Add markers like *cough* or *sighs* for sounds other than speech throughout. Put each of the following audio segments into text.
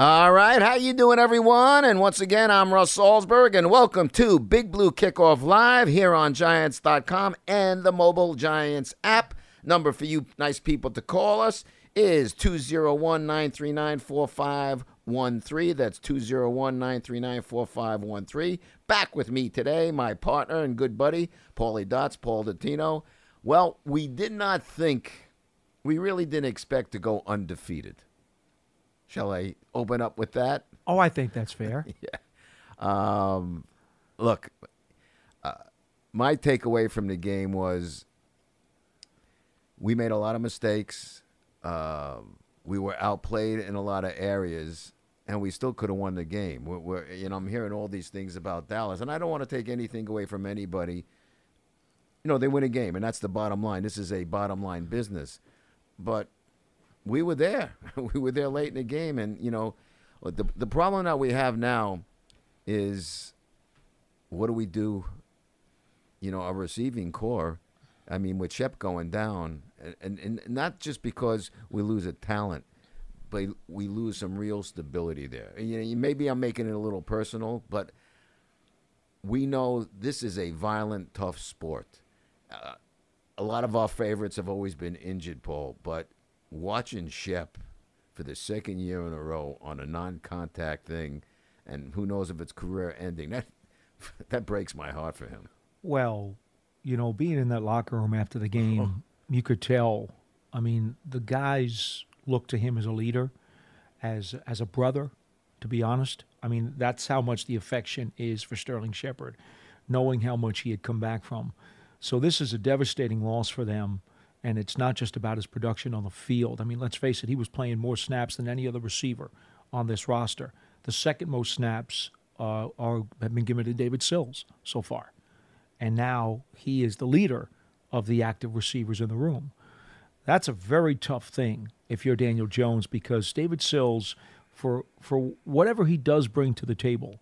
All right, how you doing, everyone? And once again, I'm Russ Salzberg, and welcome to Big Blue Kickoff Live here on Giants.com and the mobile Giants app. Number for you nice people to call us is 201-939-4513. That's 201-939-4513. Back with me today, my partner and good buddy, Paulie Dots, Paul Dottino. Well, we did not think, we really didn't expect to go undefeated. Shall I open up with that? Oh, I think that's fair. *laughs* Yeah. Um, look, uh, my takeaway from the game was we made a lot of mistakes. Um, we were outplayed in a lot of areas, and we still could have won the game. We're, we're, you know, I'm hearing all these things about Dallas, and I don't want to take anything away from anybody. You know, they win a game, and that's the bottom line. This is a bottom line business, but we were there. *laughs* we were there late in the game, and you know, the the problem that we have now is what do we do? You know, our receiving corps. I mean, with Shep going down, and, and, and not just because we lose a talent, but we lose some real stability there. You know, maybe I'm making it a little personal, but we know this is a violent, tough sport. Uh, a lot of our favorites have always been injured, Paul, but watching Shep for the second year in a row on a non-contact thing, and who knows if it's career-ending, *laughs* that that breaks my heart for him. Well, you know, being in that locker room after the game, *laughs* you could tell. I mean, the guys looked to him as a leader, as as a brother. To be honest, I mean that's how much the affection is for Sterling Shepard, knowing how much he had come back from. So this is a devastating loss for them, and it's not just about his production on the field. I mean, let's face it, he was playing more snaps than any other receiver on this roster. The second most snaps uh, are have been given to David Sills so far and now he is the leader of the active receivers in the room. That's a very tough thing if you're Daniel Jones because David Sills, for for whatever he does bring to the table,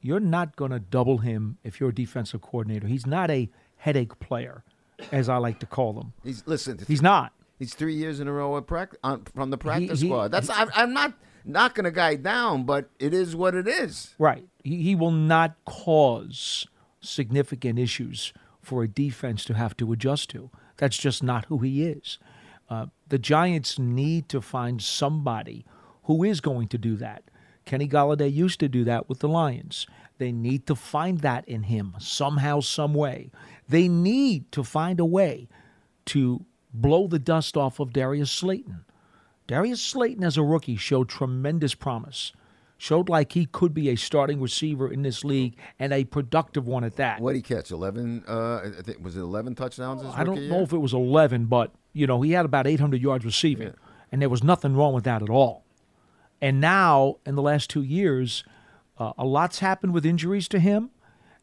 you're not going to double him if you're a defensive coordinator. He's not a headache player, as I like to call them. He's listen. He's not. He's three years in a row at prac- on, from the practice he- squad. That's I'm, I'm not knocking a guy down, but it is what it is. Right. He, he will not cause significant issues for a defense to have to adjust to. That's just not who he is. Uh, the Giants need to find somebody who is going to do that. Kenny Golladay used to do that with the Lions. They need to find that in him somehow, some way. They need to find a way to blow the dust off of Darius Slayton. Darius Slayton, as a rookie, showed tremendous promise. Showed like he could be a starting receiver in this league and a productive one at that. What did he catch? Eleven? Uh, I think was it eleven touchdowns? I don't know year? if it was 11, but you know he had about 800 yards receiving, and there was nothing wrong with that at all. And now, in the last two years, uh, a lot's happened with injuries to him.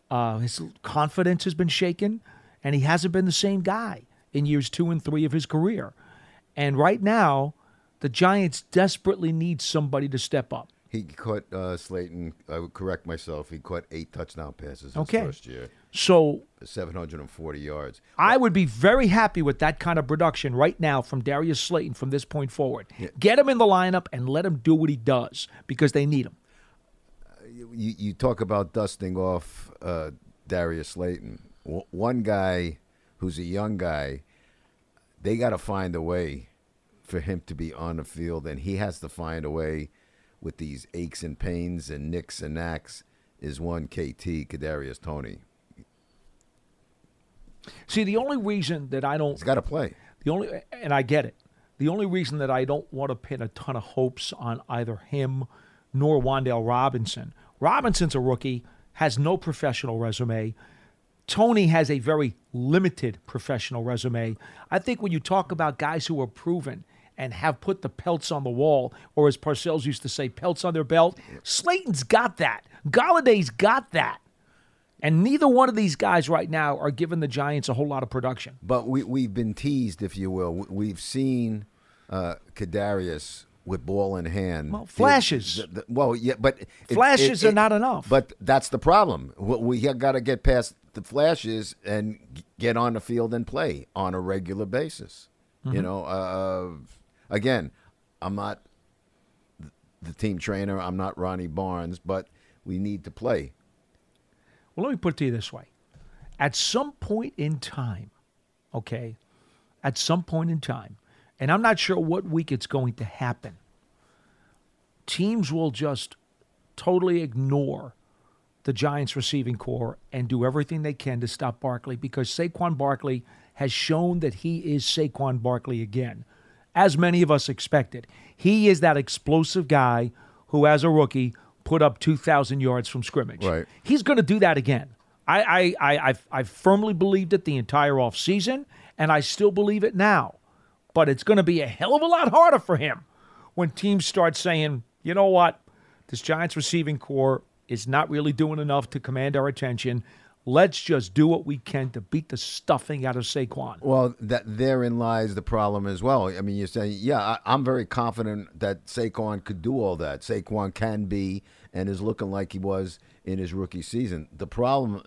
Uh, his confidence has been shaken, and he hasn't been the same guy in years two and three of his career. And right now, the Giants desperately need somebody to step up. He caught uh, Slayton. I would correct myself. He caught eight touchdown passes his Okay. first year, So 740 yards. I would be very happy with that kind of production right now from Darius Slayton from this point forward. Get him in the lineup and let him do what he does because they need him. You, you talk about dusting off uh, Darius Slayton. W- one guy who's a young guy, they got to find a way for him to be on the field, and he has to find a way with these aches and pains and nicks and knacks. Is one KT Kadarius Toney? See, the only reason that I don't He's got to play. The only and I get it. The only reason that I don't want to pin a ton of hopes on either him nor Wan'Dale Robinson. Robinson's a rookie, has no professional resume. Toney has a very limited professional resume. I think when you talk about guys who are proven and have put the pelts on the wall, or as Parcells used to say, pelts on their belt, Slayton's got that. Golladay's got that. And neither one of these guys right now are giving the Giants a whole lot of production. But we we've been teased, if you will. We- We've seen uh, Kadarius with ball in hand. Well, flashes. The- the- well, yeah, but it- Flashes are not enough. But that's the problem. We- We got to get past the flashes and get on the field and play on a regular basis. Mm-hmm. You know, uh, again, I'm not the team trainer. I'm not Ronnie Barnes, but we need to play. Well, let me put it to you this way. At some point in time, okay, at some point in time, and I'm not sure what week it's going to happen, teams will just totally ignore the Giants receiving corps and do everything they can to stop Barkley because Saquon Barkley has shown that he is Saquon Barkley again, as many of us expected. He is that explosive guy who, as a rookie, put up 2,000 yards from scrimmage. Right. He's going to do that again. I, I, I, I've, I've firmly believed it the entire offseason, and I still believe it now. But it's going to be a hell of a lot harder for him when teams start saying, you know what, this Giants receiving corps is not really doing enough to command our attention. Let's just do what we can to beat the stuffing out of Saquon. Well, that therein lies the problem as well. I mean, you're saying, yeah, I, I'm very confident that Saquon could do all that. Saquon can be and is looking like he was in his rookie season. The problem,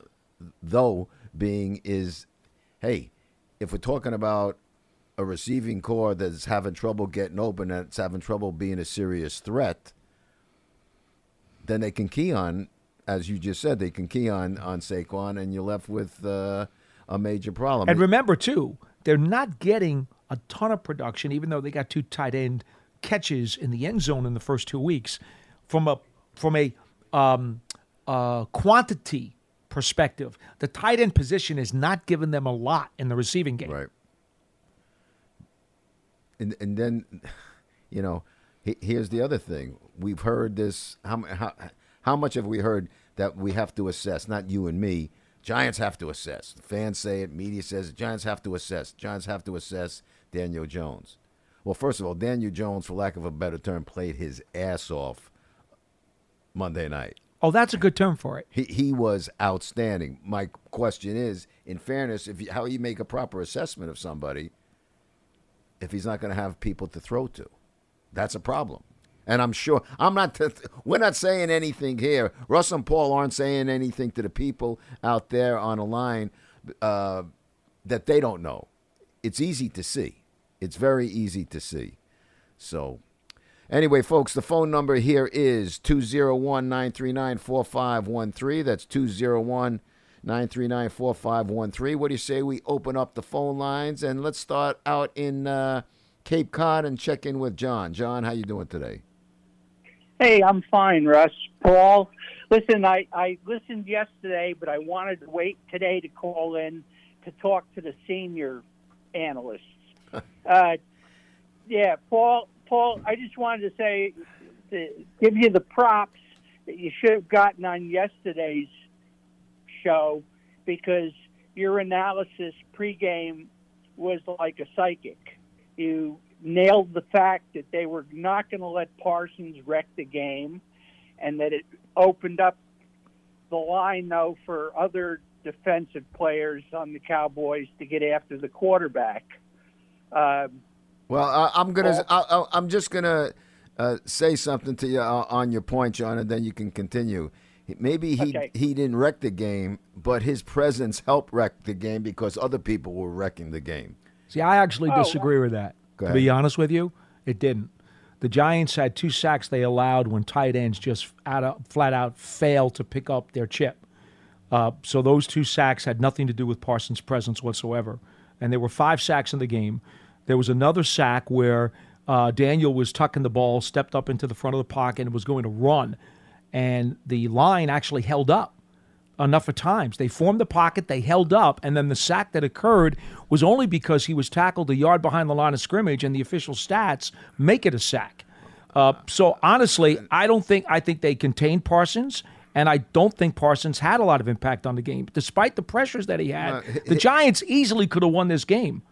though, being is, hey, if we're talking about a receiving corps that's having trouble getting open, and that's having trouble being a serious threat, then they can key on, as you just said, they can key on on Saquon, and you're left with uh, a major problem. And remember, too, they're not getting a ton of production, even though they got two tight end catches in the end zone in the first two weeks. From a from a um, uh, quantity perspective, the tight end position is not giving them a lot in the receiving game. Right. And and then, *sighs* you know, here's the other thing. We've heard this. How how how much have we heard that we have to assess? Not you and me. Giants have to assess. Fans say it. Media says it. Giants have to assess. Giants have to assess Daniel Jones. Well, first of all, Daniel Jones, for lack of a better term, played his ass off Monday night. Oh, that's a good term for it. He he was outstanding. My question is, in fairness, if you, how you make a proper assessment of somebody if he's not going to have people to throw to? That's a problem. And I'm sure I'm not. we're not saying anything here. Russ and Paul aren't saying anything to the people out there on the line uh, that they don't know. It's easy to see. It's very easy to see. So, anyway, folks, the phone number here is 201 939 4513. That's 201 939 4513. What do you say we open up the phone lines and let's start out in uh, Cape Cod and check in with John. John, how you doing today? Hey, I'm fine, Russ. Paul, listen, I, I listened yesterday, but I wanted to wait today to call in to talk to the senior analysts. *laughs* uh, yeah, Paul, Paul, I just wanted to say, to give you the props that you should have gotten on yesterday's show because your analysis pregame was like a psychic. You nailed the fact that they were not going to let Parsons wreck the game and that it opened up the line, though, for other defensive players on the Cowboys to get after the quarterback. Um, Well, I, I'm gonna. I, I'm just gonna uh, say something to you uh, on your point, John, and then you can continue. Maybe he Okay. he didn't wreck the game, but his presence helped wreck the game because other people were wrecking the game. See, I actually Oh, disagree with that. Go to be honest with you, it didn't. The Giants had two sacks they allowed when tight ends just out of, flat out failed to pick up their chip. Uh, so those two sacks had nothing to do with Parsons' presence whatsoever. And there were five sacks in the game. There was another sack where uh, Daniel was tucking the ball, stepped up into the front of the pocket, and was going to run. And the line actually held up enough of times. They formed the pocket, they held up, and then the sack that occurred was only because he was tackled a yard behind the line of scrimmage, and the official stats make it a sack. Uh, so honestly, I don't think I think they contained Parsons, and I don't think Parsons had a lot of impact on the game, despite the pressures that he had. the Giants easily could have won this game,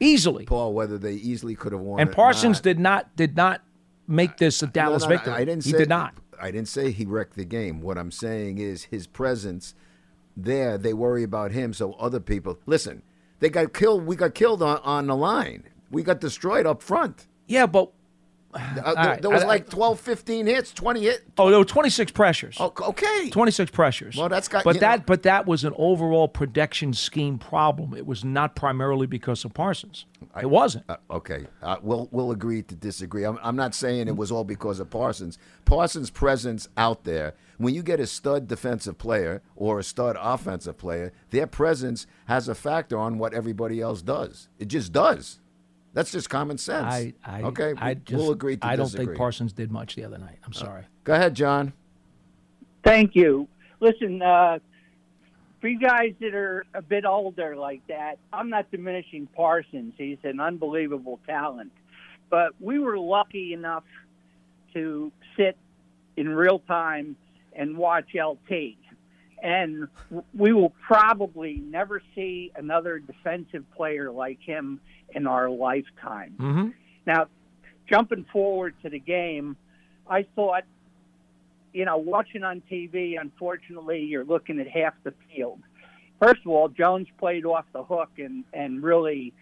easily. Paul, whether they easily could have won, And Parsons not. did not did not make this a Dallas No, no, victory. I didn't he did not. I didn't say he wrecked the game. What I'm saying is his presence there. They worry about him, so other people listen. They got killed. We got killed on, on the line. We got destroyed up front. Yeah, but *sighs* Uh, there, right, there was I- like 12, 15 hits, 20 hits. oh, there were 26 pressures. Oh, okay. 26 pressures. Well, that's got- But that know- but that was an overall production scheme problem. It was not primarily because of Parsons. it wasn't. Uh, okay, uh, we'll we'll agree to disagree. I'm, I'm not saying it was all because of Parsons. Parsons' presence out there. When you get a stud defensive player or a stud offensive player, their presence has a factor on what everybody else does. It just does. That's just common sense. I, I okay, I we- just, we'll agree to I don't disagree. think Parsons did much the other night. I'm sorry. Go ahead, John. Thank you. Listen, uh, for you guys that are a bit older like that, I'm not diminishing Parsons. He's an unbelievable talent. But we were lucky enough to sit in real time and watch LT. And we will probably never see another defensive player like him in our lifetime. Mm-hmm. Now, jumping forward to the game, I thought, you know, watching on TV, unfortunately, you're looking at half the field. First of all, Jones played off the hook and, and really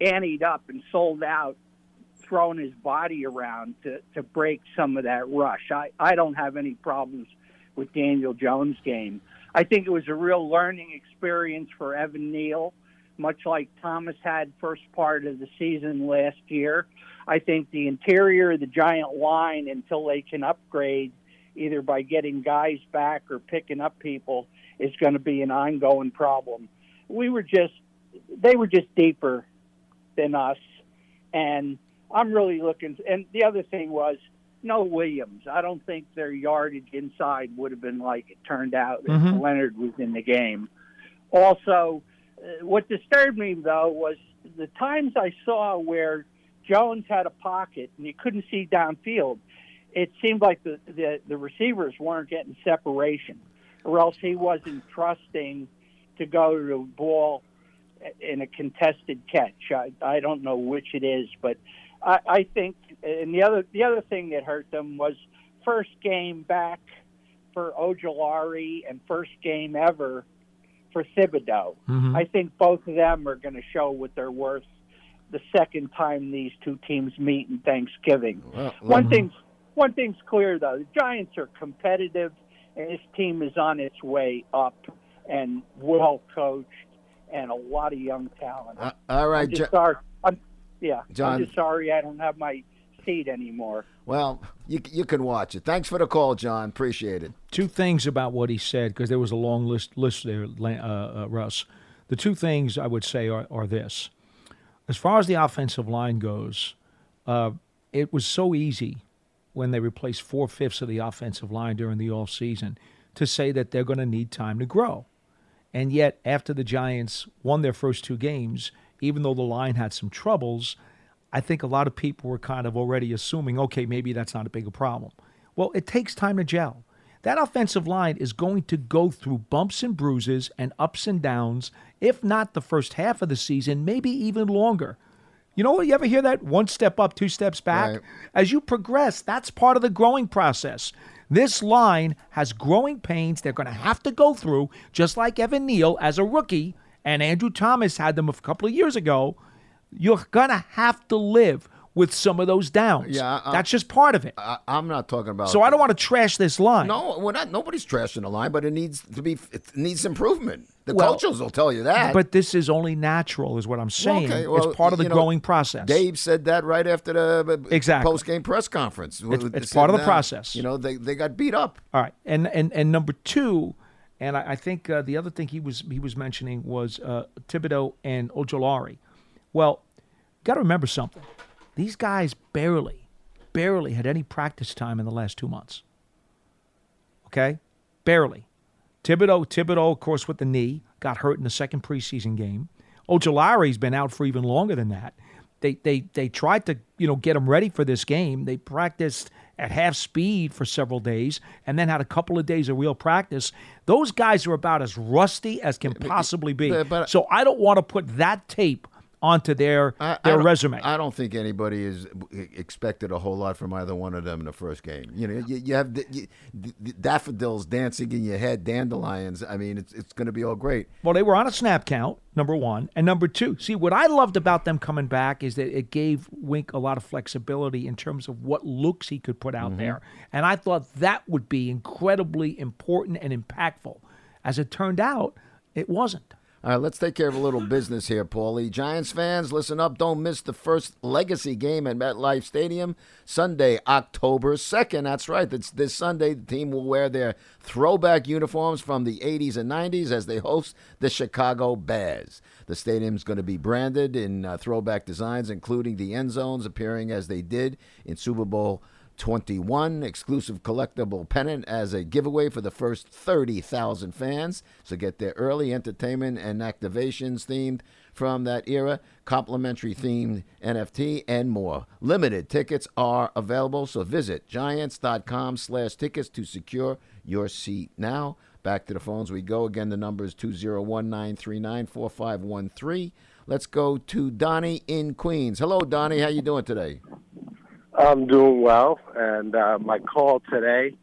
anteed up and sold out, throwing his body around to, to break some of that rush. I, I don't have any problems with Daniel Jones' game. I think it was a real learning experience for Evan Neal much like Thomas had first part of the season last year. I think the interior of the Giant line, until they can upgrade, either by getting guys back or picking up people, is going to be an ongoing problem. We were just, they were just deeper than us, and I'm really looking. And the other thing was, no Williams. I don't think their yardage inside would have been like it turned out if Mhm. Leonard was in the game. Also, what disturbed me though was the times I saw where Jones had a pocket and you couldn't see downfield. It seemed like the the, the receivers weren't getting separation, or else he wasn't trusting to go to the ball in a contested catch. I, I don't know which it is, but I, I think. And the other the other thing that hurt them was first game back for Ojulari and first game ever for Thibodeaux. Mhm. I think both of them are going to show what they're worth the second time these two teams meet in Thanksgiving. Well, One thing's one thing's clear though: the Giants are competitive, and this team is on its way up and well coached, and a lot of young talent. Uh, all right, I'm just Jo- sorry. I'm, yeah, John- I'm just sorry I don't have my seat anymore. well, you you can watch it. Thanks for the call, John. Appreciate it. two things about what he said because there was a long list list there, uh, uh, Russ. The two things I would say are, are this: as far as the offensive line goes, uh, it was so easy when they replaced four fifths of the offensive line during the off season to say that they're going to need time to grow. And yet, after the Giants won their first two games, even though the line had some troubles, I think a lot of people were kind of already assuming, okay, maybe that's not a big a problem. Well, it takes time to gel. That offensive line is going to go through bumps and bruises and ups and downs, if not the first half of the season, maybe even longer. You know what? You ever hear that? One step up, two steps back? Right. As you progress, that's part of the growing process. This line has growing pains they're going to have to go through, just like Evan Neal as a rookie and Andrew Thomas had them a couple of years ago. You're to have to live with some of those downs. Yeah, I- that's just part of it. I, I'm not talking about. so I don't want to trash this line. No, we're not. Nobody's trashing the line, but it needs to be. It needs improvement. The Well, coaches will tell you that. But this is only natural, is what I'm saying. Okay, well, it's part of the know, growing process. Dave said that right after the Exactly. post game press conference. It's- it's part of the that, process. You know, they they got beat up. All right, and and and number two, and I, I think uh, the other thing he was he was mentioning was uh, Thibodeaux and Ojulari. Well, got to remember something. These guys barely, barely had any practice time in the last two months. Okay, barely. Thibodeaux, Thibodeaux, of course, with the knee, got hurt in the second preseason game. Ojulari's been out for even longer than that. They they they tried to you know get him ready for this game. They practiced at half speed for several days, and then had a couple of days of real practice. Those guys are about as rusty as can possibly be. but- but- so I don't want to put that tape onto their I, I their don't- resume. I don't think anybody is expected a whole lot from either one of them in the first game. You know, you, you have the, you, the daffodils dancing in your head, dandelions. I mean, it's it's going to be all great. Well, they were on a snap count, number one. And number two, see, what I loved about them coming back is that it gave Wink a lot of flexibility in terms of what looks he could put out Mm-hmm. there. And I thought that would be incredibly important and impactful. As it turned out, it wasn't. All right, let's take care of a little business here, Paulie. Giants fans, listen up. Don't miss the first legacy game at MetLife Stadium, Sunday, October 2nd. That's right. That's this Sunday. The team will wear their throwback uniforms from the 80s and 90s as they host the Chicago Bears. The stadium's going to be branded in uh, throwback designs, including the end zones appearing as they did in Super Bowl 21 exclusive collectible pennant as a giveaway for the first 30,000 fans. So get there early entertainment and activations themed from that era, complimentary themed NFT, and more. Limited tickets are available, so visit giants.com slash tickets to secure your seat now. Back to the phones we go. Again, the number is 201-939-4513. Let's go to Donnie in Queens. Hello, Donnie. How you doing today? I'm doing well, and uh, my call today,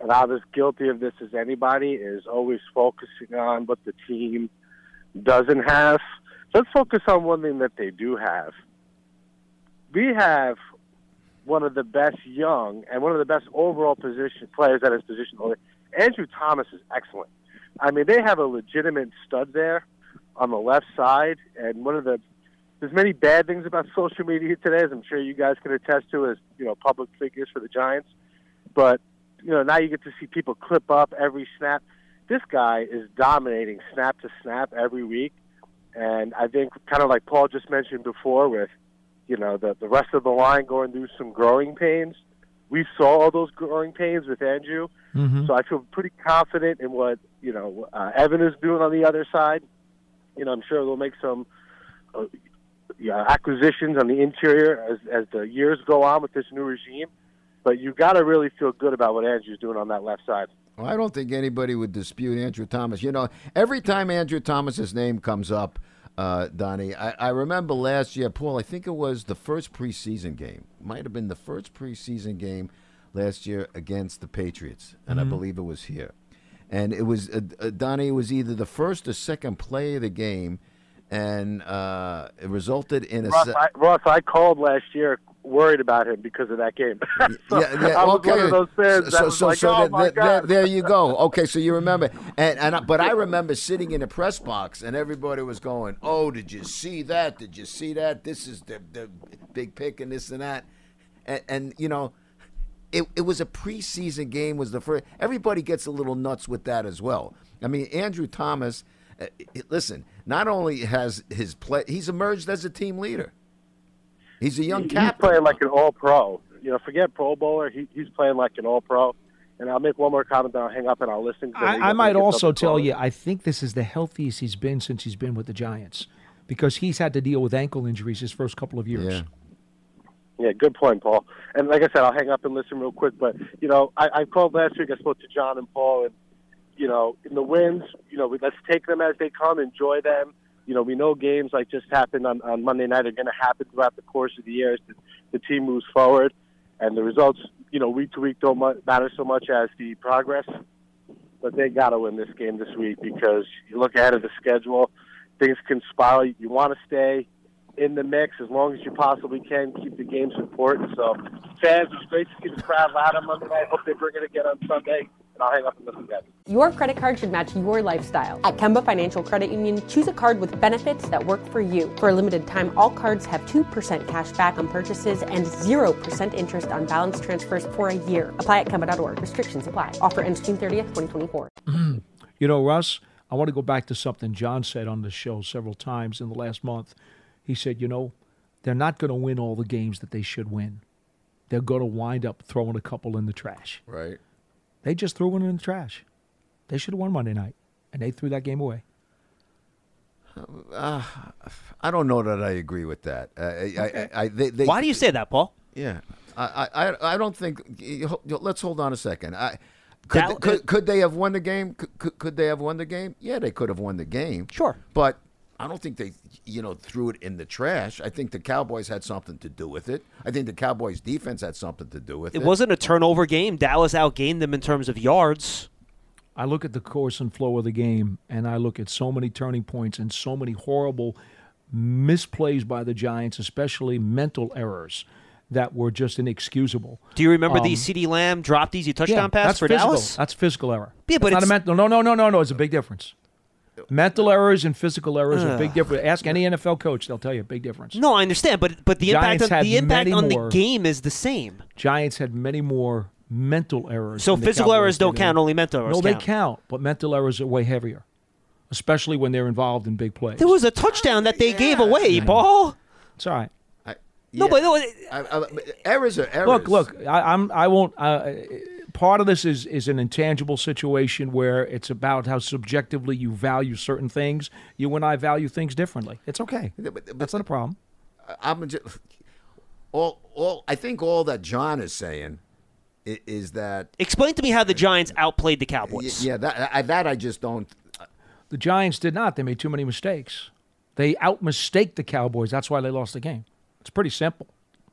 and I'm as guilty of this as anybody, is always focusing on what the team doesn't have. Let's focus on one thing that they do have. We have one of the best young and one of the best overall position players at his position. Andrew Thomas is excellent. I mean, they have a legitimate stud there on the left side, and one of the there's many bad things about *laughs* social media today, as I'm sure you guys can attest to as you know public figures for the Giants. But you know now you get to see people clip up every snap. This guy is dominating snap to snap every week, and I think kind of like Paul just mentioned before, with you know the the rest of the line going through some growing pains. We saw all those growing pains with Andrew, Mm-hmm. so I feel pretty confident in what you know uh, Evan is doing on the other side. You know, I'm sure they'll make some uh, yeah, acquisitions on the interior as as the years go on with this new regime. But you've got to really feel good about what Andrew's doing on that left side. Well, I don't think anybody would dispute Andrew Thomas. You know, every time Andrew Thomas's name comes up, uh, Donnie, I, I remember last year, Paul. I think it was the first preseason game. Might have been the first preseason game last year against the Patriots, and I believe it was here. And it was uh, uh, Donnie. It was either the first or second play of the game, and uh, it resulted in a. Ross I, Ross, I called last year worried about him because of that game. *laughs* So yeah, yeah, I was okay. one of those fans so, so, like, so "Oh there, there- god!" there you go. *laughs* Okay, so you remember, and and but I remember sitting in the press box, and everybody was going, "Oh, did you see that? Did you see that? This is the the big pick and this and that," and, and you know. It, it was a preseason game was the first everybody gets a little nuts with that as well i mean andrew thomas Uh, uh, listen not only has his play he's emerged as a team leader he's a young He's captain playing like an All Pro. You know, forget Pro Bowler. He, he's playing like an All Pro. And I'll make one more comment, then I'll hang up and I'll listen. I I, I might also tell you, I think this is the healthiest he's been since he's been with the Giants because he's had to deal with ankle injuries his first couple of years. yeah Yeah, good point, Paul. And like I said, I'll hang up and listen real quick. But you know, I, I called last week. I spoke to John and Paul, and you know, in the wins, you know, let's take them as they come, enjoy them. You know, we know games like just happened on, on Monday night are going to happen throughout the course of the year as the, the team moves forward, and the results, you know, week to week don't matter so much as the progress. But they got to win this game this week because you look ahead of the schedule, things can spiral. You want to stay in the mix as long as you possibly can. Keep the games important. So, fans, it's great to see the crowd loud on Monday night. Hope they bring it again on Sunday. And I'll hang up and listen again. Your credit card should match your lifestyle. At Kemba Financial Credit Union, choose a card with benefits that work for you. For a limited time, all cards have 2% cash back on purchases and 0% interest on balance transfers for a year. Apply at Kemba.org. Restrictions apply. Offer ends June 30th, 2024. You know, Russ, I want to go back to something John said on the show several times in the last month. He said, you know, they're not going to win all the games that they should win. They're going to wind up throwing a couple in the trash. Right. They just threw one in the trash. They should have won Monday night, and they threw that game away. Uh, I don't know that I agree with that. Uh, I, I, I, they, they, Why do you say that, Paul? Yeah, I, I, I don't think. Let's hold on a second. I could, That- they, could, could they have won the game? Could, could, could they have won the game? Yeah, they could have won the game. Sure, but I don't think they, you know, threw it in the trash. I think the Cowboys had something to do with it. I think the Cowboys' defense had something to do with it. It wasn't a turnover game. Dallas outgained them in terms of yards. I look at the course and flow of the game, and I look at so many turning points and so many horrible misplays by the Giants, especially mental errors that were just inexcusable. Do you remember the Um, CeeDee Lamb dropped easy touchdown yeah, pass that's for physical. Dallas? That's physical error. Yeah, but It's not a mental. No, no, no, no, no. It's a big difference. Mental errors and physical errors are a big difference. Ask any NFL coach; they'll tell you a big difference. No, I understand, but but the Giants impact on, the impact many on the game is the same. Giants had many more mental errors. So physical errors don't count, only mental errors No, they count. count, but mental errors are way heavier, especially when they're involved in big plays. There was a touchdown that they gave away, Paul. It's all right. No, but no, I, I, errors are errors. Look, look. I, I'm. I won't. Uh, part of this is is an intangible situation where it's about how subjectively you value certain things. You and I value things differently. It's okay. That's not a problem. I'm just *laughs* all. All I think all that John is saying i- is that Explain to me how the Giants outplayed the Cowboys. yeah that I, that I just don't. The Giants did not. They made too many mistakes. They outmistaked the Cowboys. That's why they lost the game. It's pretty simple.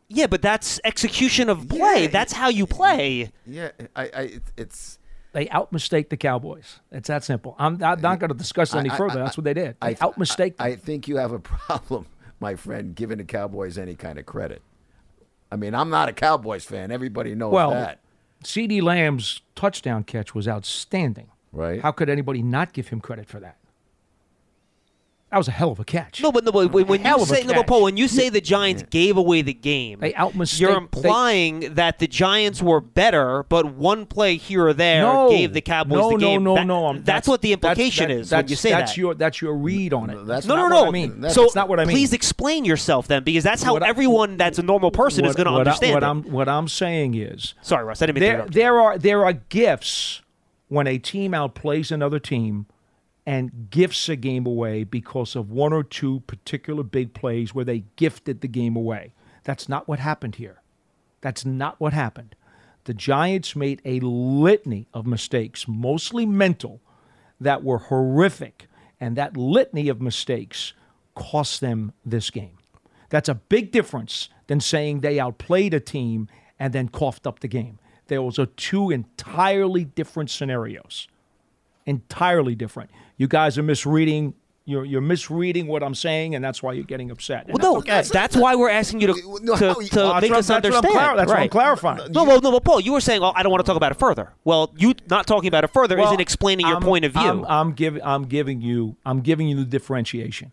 Yeah, but that's execution of play. That's how you play. Yeah, I, I it's. They outmistake the Cowboys. It's that simple. I'm, I'm not going to discuss it any I- I- further. I- That's what they did. They I, outmistake I, I think you have a *laughs* problem, my friend, giving the Cowboys any kind of credit. I mean, I'm not a Cowboys fan. Everybody knows well, that. CeeDee Lamb's touchdown catch was outstanding. Right. How could anybody not give him credit for that? That was a hell of a catch. No, but no, but when, when you say no, but. Paul, when you say the Giants gave away the game, They outmistake- You're they- implying that the Giants were better, but one play here or there no, gave the Cowboys no, the game. No, no, That- no, I'm- That's, what the that's- implication that- is when you say that's that. Your, that's your read on it. That's no, no, not no. what I mean. so that's not what I mean. Please explain yourself then, because that's how What I- everyone that's a normal person is going to what I- understand what it. I'm what I'm saying is Sorry, Russ. I didn't mean to there interrupt. there are there are gifts when a team outplays another team and gifts a game away because of one or two particular big plays where they gifted the game away. That's not what happened here. That's not what happened. The Giants made a litany of mistakes, mostly mental, that were horrific, and that litany of mistakes cost them this game. That's a big difference than saying they outplayed a team and then coughed up the game. Those are two entirely different scenarios. Entirely different. You guys are misreading. You're, you're misreading what I'm saying, and that's why you're getting upset. And Well, no, that's okay. that's why we're asking you to, *laughs* to, to Well, make what- us that's what I'm understand. clar- that's what I'm right. clarifying. No, well, no, well, Paul, you were saying, "Oh, I don't want to talk about it further." Well, you not talking about it further Well, isn't explaining your I'm- point of view. I'm, I'm giving I'm giving you I'm giving you the differentiation.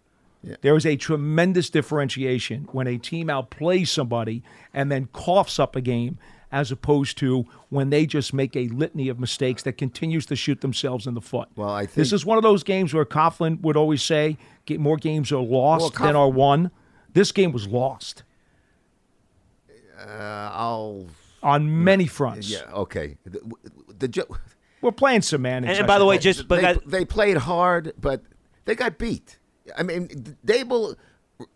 There is a tremendous differentiation when a team outplays somebody and then coughs up a game as opposed to when they just make a litany of mistakes that continues to shoot themselves in the foot. Well, I think This is one of those games where Coughlin would always say, "Get more games are lost Well, than are won." This game was lost Uh, I'll. on many fronts. Yeah. Okay. The, the, jo- We're playing semantics. And- and by the way, just- but they, that- they played hard, but they got beat. I mean, Daboll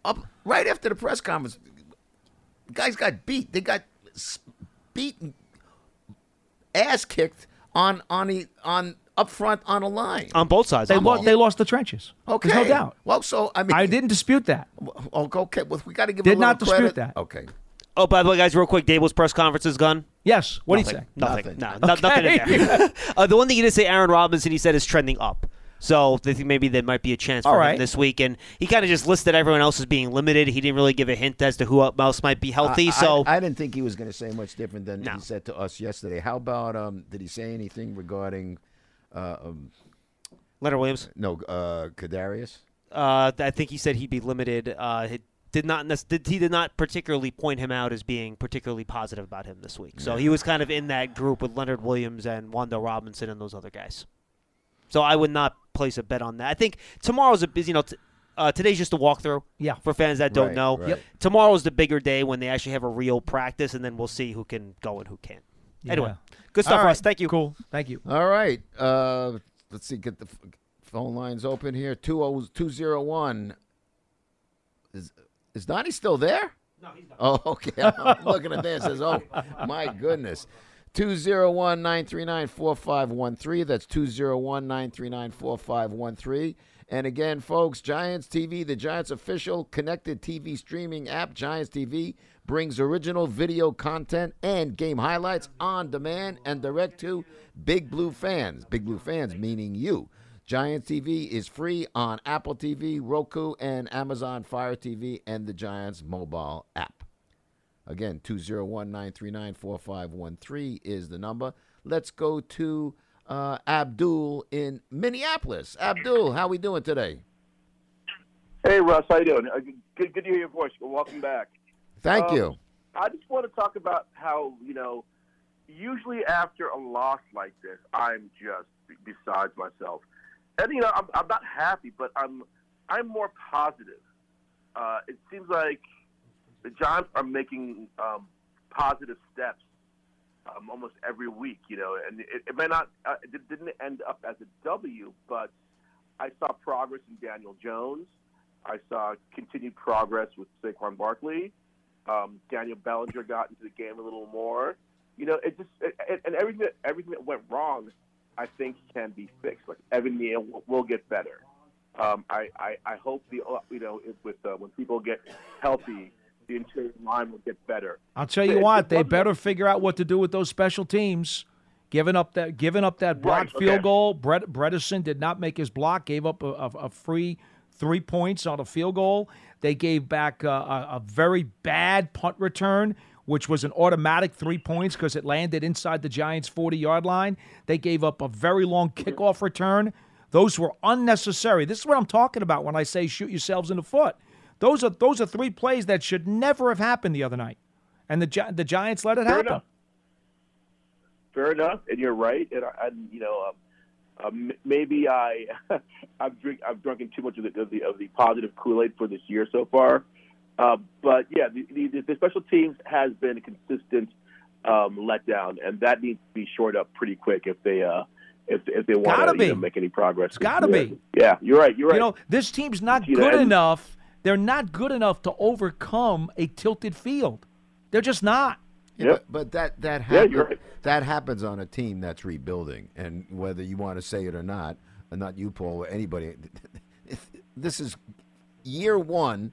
up right after the press conference, guys got beat. They got s- beaten, ass kicked on on the on up front on a line. on both sides. they, I'm lo- they lost the trenches. Okay, There's no doubt. Well, so I mean, I didn't dispute that. Oh, okay. Well, we got to give. Did a little not dispute credit. that. Okay. Oh, by the way, guys, real quick, Daboll's press conference is gone. Yes. What do you Nothing. say? Nothing. Nothing. No, no- nothing in there. *laughs* uh, the one thing you did say, Aaron Robinson, he said is trending up. So they think maybe there might be a chance for All him right. this week. And he kind of just listed everyone else as being limited. He didn't really give a hint as to who else might be healthy. I, so I, I didn't think he was going to say much different than he said to us yesterday. How about um? Did he say anything regarding uh, um, Leonard Williams? No, uh, Kadarius. Uh, I think he said he'd be limited. Uh, he did not did, he did not particularly point him out as being particularly positive about him this week. So he was kind of in that group with Leonard Williams and Wanda Robinson and those other guys. So I would not place a bet on that. I think tomorrow's a busy. You know, t- uh, today's just a walkthrough. Yeah. For fans that don't Right, know, right. Yep. tomorrow's the bigger day when they actually have a real practice, and then we'll see who can go and who can't. Anyway, good stuff, All right. Russ. Thank you. Cool. Thank you. All right. Uh, let's see. Get the f- phone lines open here. Two oh two zero one. Is is Donnie still there? No, he's not. Oh, okay. *laughs* I'm looking at this. Says, "Oh, my goodness." 201-939-4513. That's 201-939-4513. And again, folks, Giants TV, the Giants official connected TV streaming app, Giants TV, brings original video content and game highlights on demand and direct to Big Blue fans. Big Blue fans meaning you. Giants TV is free on Apple TV, Roku, and Amazon Fire TV and the Giants mobile app. Again, 201 939 4513 is the number. Let's go to uh, Abdul in Minneapolis. Abdul, how we doing today? Hey Russ, how you doing? Uh, Good, good to hear your voice. Welcome back. Thank Um, you. I just want to talk about how you know, usually after a loss like this, I'm just be- besides myself, and you know, I'm, I'm not happy, but I'm I'm more positive. Uh, it seems like the Giants are making um, positive steps um, almost every week, you know, and it, it may not, uh, it didn't end up as a W, but I saw progress in Daniel Jones. I saw continued progress with Saquon Barkley. Um, Daniel Bellinger got into the game a little more. You know, it just it, it- and everything that everything that went wrong, I think can be fixed. Like Evan Neal will, will get better. Um, I, I I hope the uh, you know if with uh, when people get healthy, the interior line will get better. I'll tell you It's what, they better figure out what to do with those special teams. Giving up that giving up that blocked Right, field okay. goal. Brett Bredeson did not make his block. Gave up a, a, a free three points on a field goal. They gave back a, a, a very bad punt return, which was an automatic three points because it landed inside the Giants' forty yard line. They gave up a very long kickoff return. Those were unnecessary. This is what I'm talking about when I say shoot yourselves in the foot. Those are those are three plays that should never have happened the other night, and the Gi- the Giants let it Fair happen. enough. Fair enough, and you're right. And, I, and you know, um, um, maybe I *laughs* I've drink I've drunken too much of the of the, of the positive Kool Aid for this year so far. Uh, but yeah, the, the, the special teams has been a consistent um, letdown, and that needs to be shored up pretty quick if they uh, if if they want Gotta you know, make any progress. It's gotta yeah. be. Yeah, you're right. You're right. You know, this team's not good enough. They're not good enough to overcome a tilted field. They're just not. Yeah, but, but that that Yeah, happens. right. That happens on a team that's rebuilding, and whether you want to say it or not, and not you, Paul, or anybody, *laughs* this is year one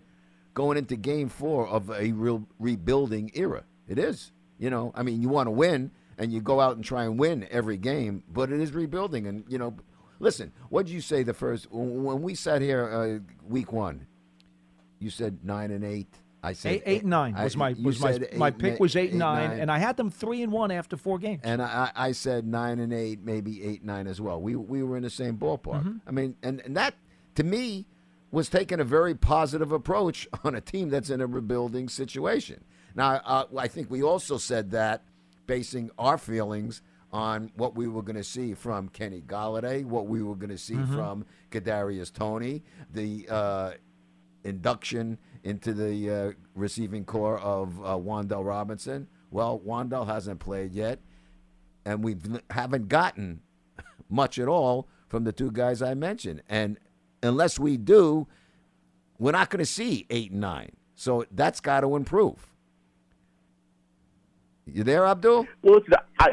going into game four of a real rebuilding era. It is. You know, I mean, you want to win, and you go out and try and win every game, but it is rebuilding. And you know, listen, what did you say the first when we sat here uh, week one? You said nine and eight. I said Eight, eight and nine I- was my was my said my pick was eight, eight, and nine, nine. and I had them three and one after four games. And I, I said nine and eight, maybe eight nine as well. We we were in the same ballpark. Mhm. I mean, and, and that to me was taking a very positive approach *laughs* on a team that's in a rebuilding situation. Now, uh, I think we also said that basing our feelings on what we were going to see from Kenny Golladay, what we were going to see Mhm. from Kadarius Toney, the uh, induction into the uh, receiving corps of uh, Wan'Dale Robinson. Well, Wan'Dale hasn't played yet, and we haven't gotten *laughs* much at all from the two guys I mentioned. And unless we do, we're not going to see eight and nine. So that's got to improve. You there, Abdul? Well, listen, I,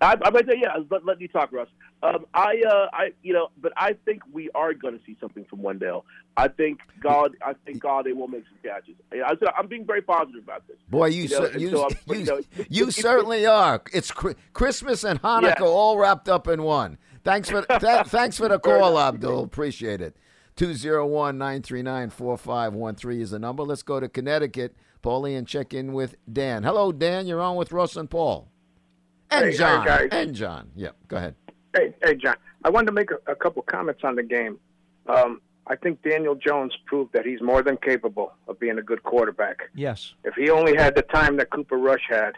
I, I might say, yeah. Let, let me talk, Russ. Um, I, uh, I, you know, but I think we are going to see something from Wendell. I think God, I think God, they will make some catches. I, I, I'm being very positive about this. Boy, you know, cer- and you, so I'm- you, know, you certainly are. It's Christmas and Hanukkah Yeah. all wrapped up in one. Thanks for th- *laughs* thanks for the call, Abdul. Appreciate it. 201-939-4513 is the number. Let's go to Connecticut. Paulie and check in with Dan. Hello, Dan. You're on with Russ and Paul. And Hey, hey, John. guys. and John. Yeah, go ahead. Hey, hey, John. I wanted to make a, a couple comments on the game. Um, I think Daniel Jones proved that he's more than capable of being a good quarterback. Yes. If he only had the time that Cooper Rush had.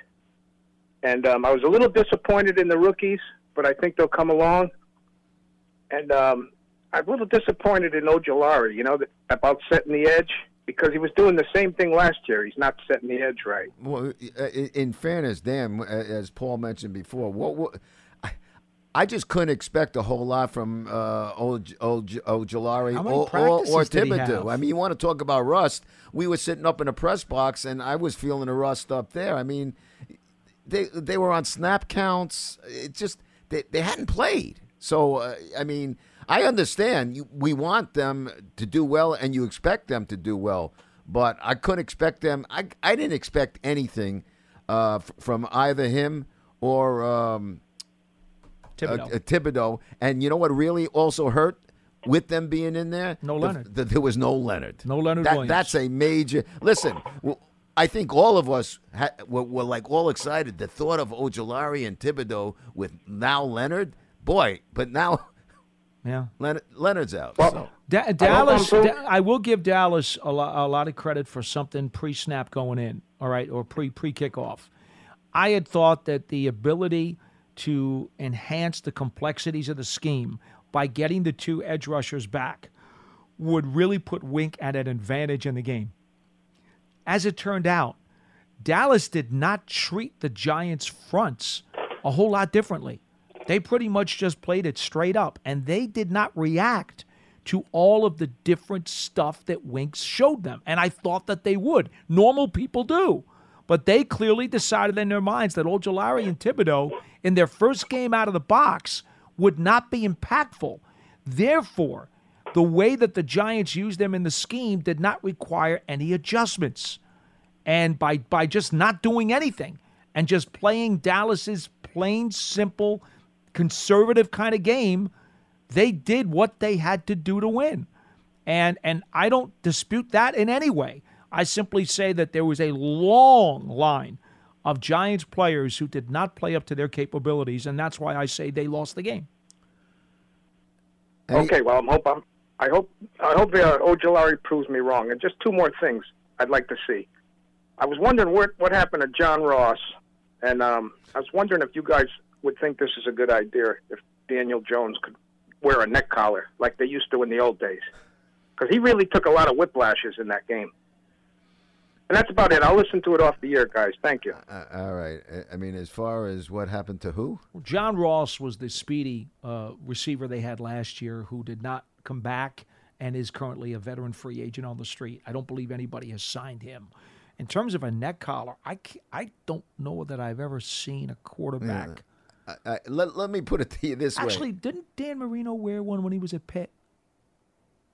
And um, I was a little disappointed in the rookies, but I think they'll come along. And um, I'm a little disappointed in Ojulari, you know, about setting the edge because he was doing the same thing last year. He's not setting the edge right. Well, i- i- in fairness, Dan, as Paul mentioned before, what, what I- just couldn't expect a whole lot from uh, Oj- Oj- Ojulari How or, or, or practices did he Thibodeaux. I mean, you want to talk about rust? We were sitting up in the press box, and I was feeling the rust up there. I mean, they they were on snap counts. It just they, they hadn't played. So uh, I mean, I understand you, we want them to do well, and you expect them to do well. But I couldn't expect them. I I didn't expect anything uh, from either him or um, Thibodeaux. Uh, Thibodeaux. And you know what really also hurt with them being in there? No Leonard. the- there was no Leonard. No Leonard That- Williams. That's a major. Listen, I think all of us ha- were, were like all excited. The thought of Ojulari and Thibodeaux with now Leonard, boy. But now Yeah. *laughs* Leonard, Leonard's out. so. Da- Dallas, Da- I will give Dallas a, lo- a lot of credit for something pre-snap going in, all right, or pre pre kickoff. I had thought that the ability to enhance the complexities of the scheme by getting the two edge rushers back would really put Wink at an advantage in the game. As it turned out, Dallas did not treat the Giants' fronts a whole lot differently. They pretty much just played it straight up, and they did not react to all of the different stuff that Winks showed them. And I thought that they would. Normal people do. But they clearly decided in their minds that Ojulari and Thibodeaux, in their first game out of the box, would not be impactful. Therefore, the way that the Giants used them in the scheme did not require any adjustments. And by, by just not doing anything and just playing Dallas's plain, simple, conservative kind of game, they did what they had to do to win. And and I don't dispute that in any way. I simply say that there was a long line of Giants players who did not play up to their capabilities, and that's why I say they lost the game. Okay, well, I'm hope I'm, I hope I hope uh, Ojulari proves me wrong. And just two more things I'd like to see. I was wondering what what happened to John Ross, and um, I was wondering if you guys would think this is a good idea if Daniel Jones could wear a neck collar like they used to in the old days, because he really took a lot of whiplashes in that game. And that's about it. I'll listen to it off the air, guys. Thank you. Uh, all right. I- I mean, as far as what happened to who? John Ross was the speedy uh, receiver they had last year who did not come back and is currently a veteran free agent on the street. I don't believe anybody has signed him. In terms of a neck collar, I, I don't know that I've ever seen a quarterback. I, I, let, let me put it to you this Actually, way. Actually, didn't Dan Marino wear one when he was at Pitt?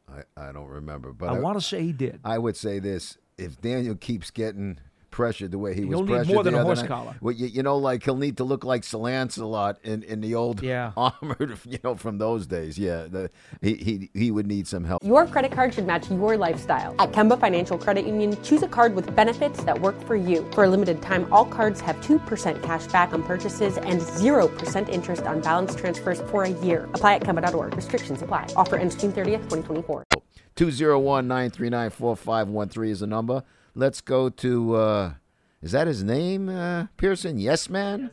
I, I don't remember, but I wanna say he did. I would say this: if Daniel keeps getting pressured the way he He'll was need pressured more than the a other horse night, collar. well, you, you know, like he'll need to look like Salance a lot in, in the old Yeah. *laughs* armored, you know, from those days. Yeah, the, he, he he would need some help. Your credit card should match your lifestyle. At Kemba Financial Credit Union, choose a card with benefits that work for you. For a limited time, all cards have 2% cash back on purchases and 0% interest on balance transfers for a year. Apply at Kemba.org. Restrictions apply. Offer ends June 30th, 2024. 201 939 4513 is the number. Let's go to, uh, is that his name, uh, Pearson? Yes, man?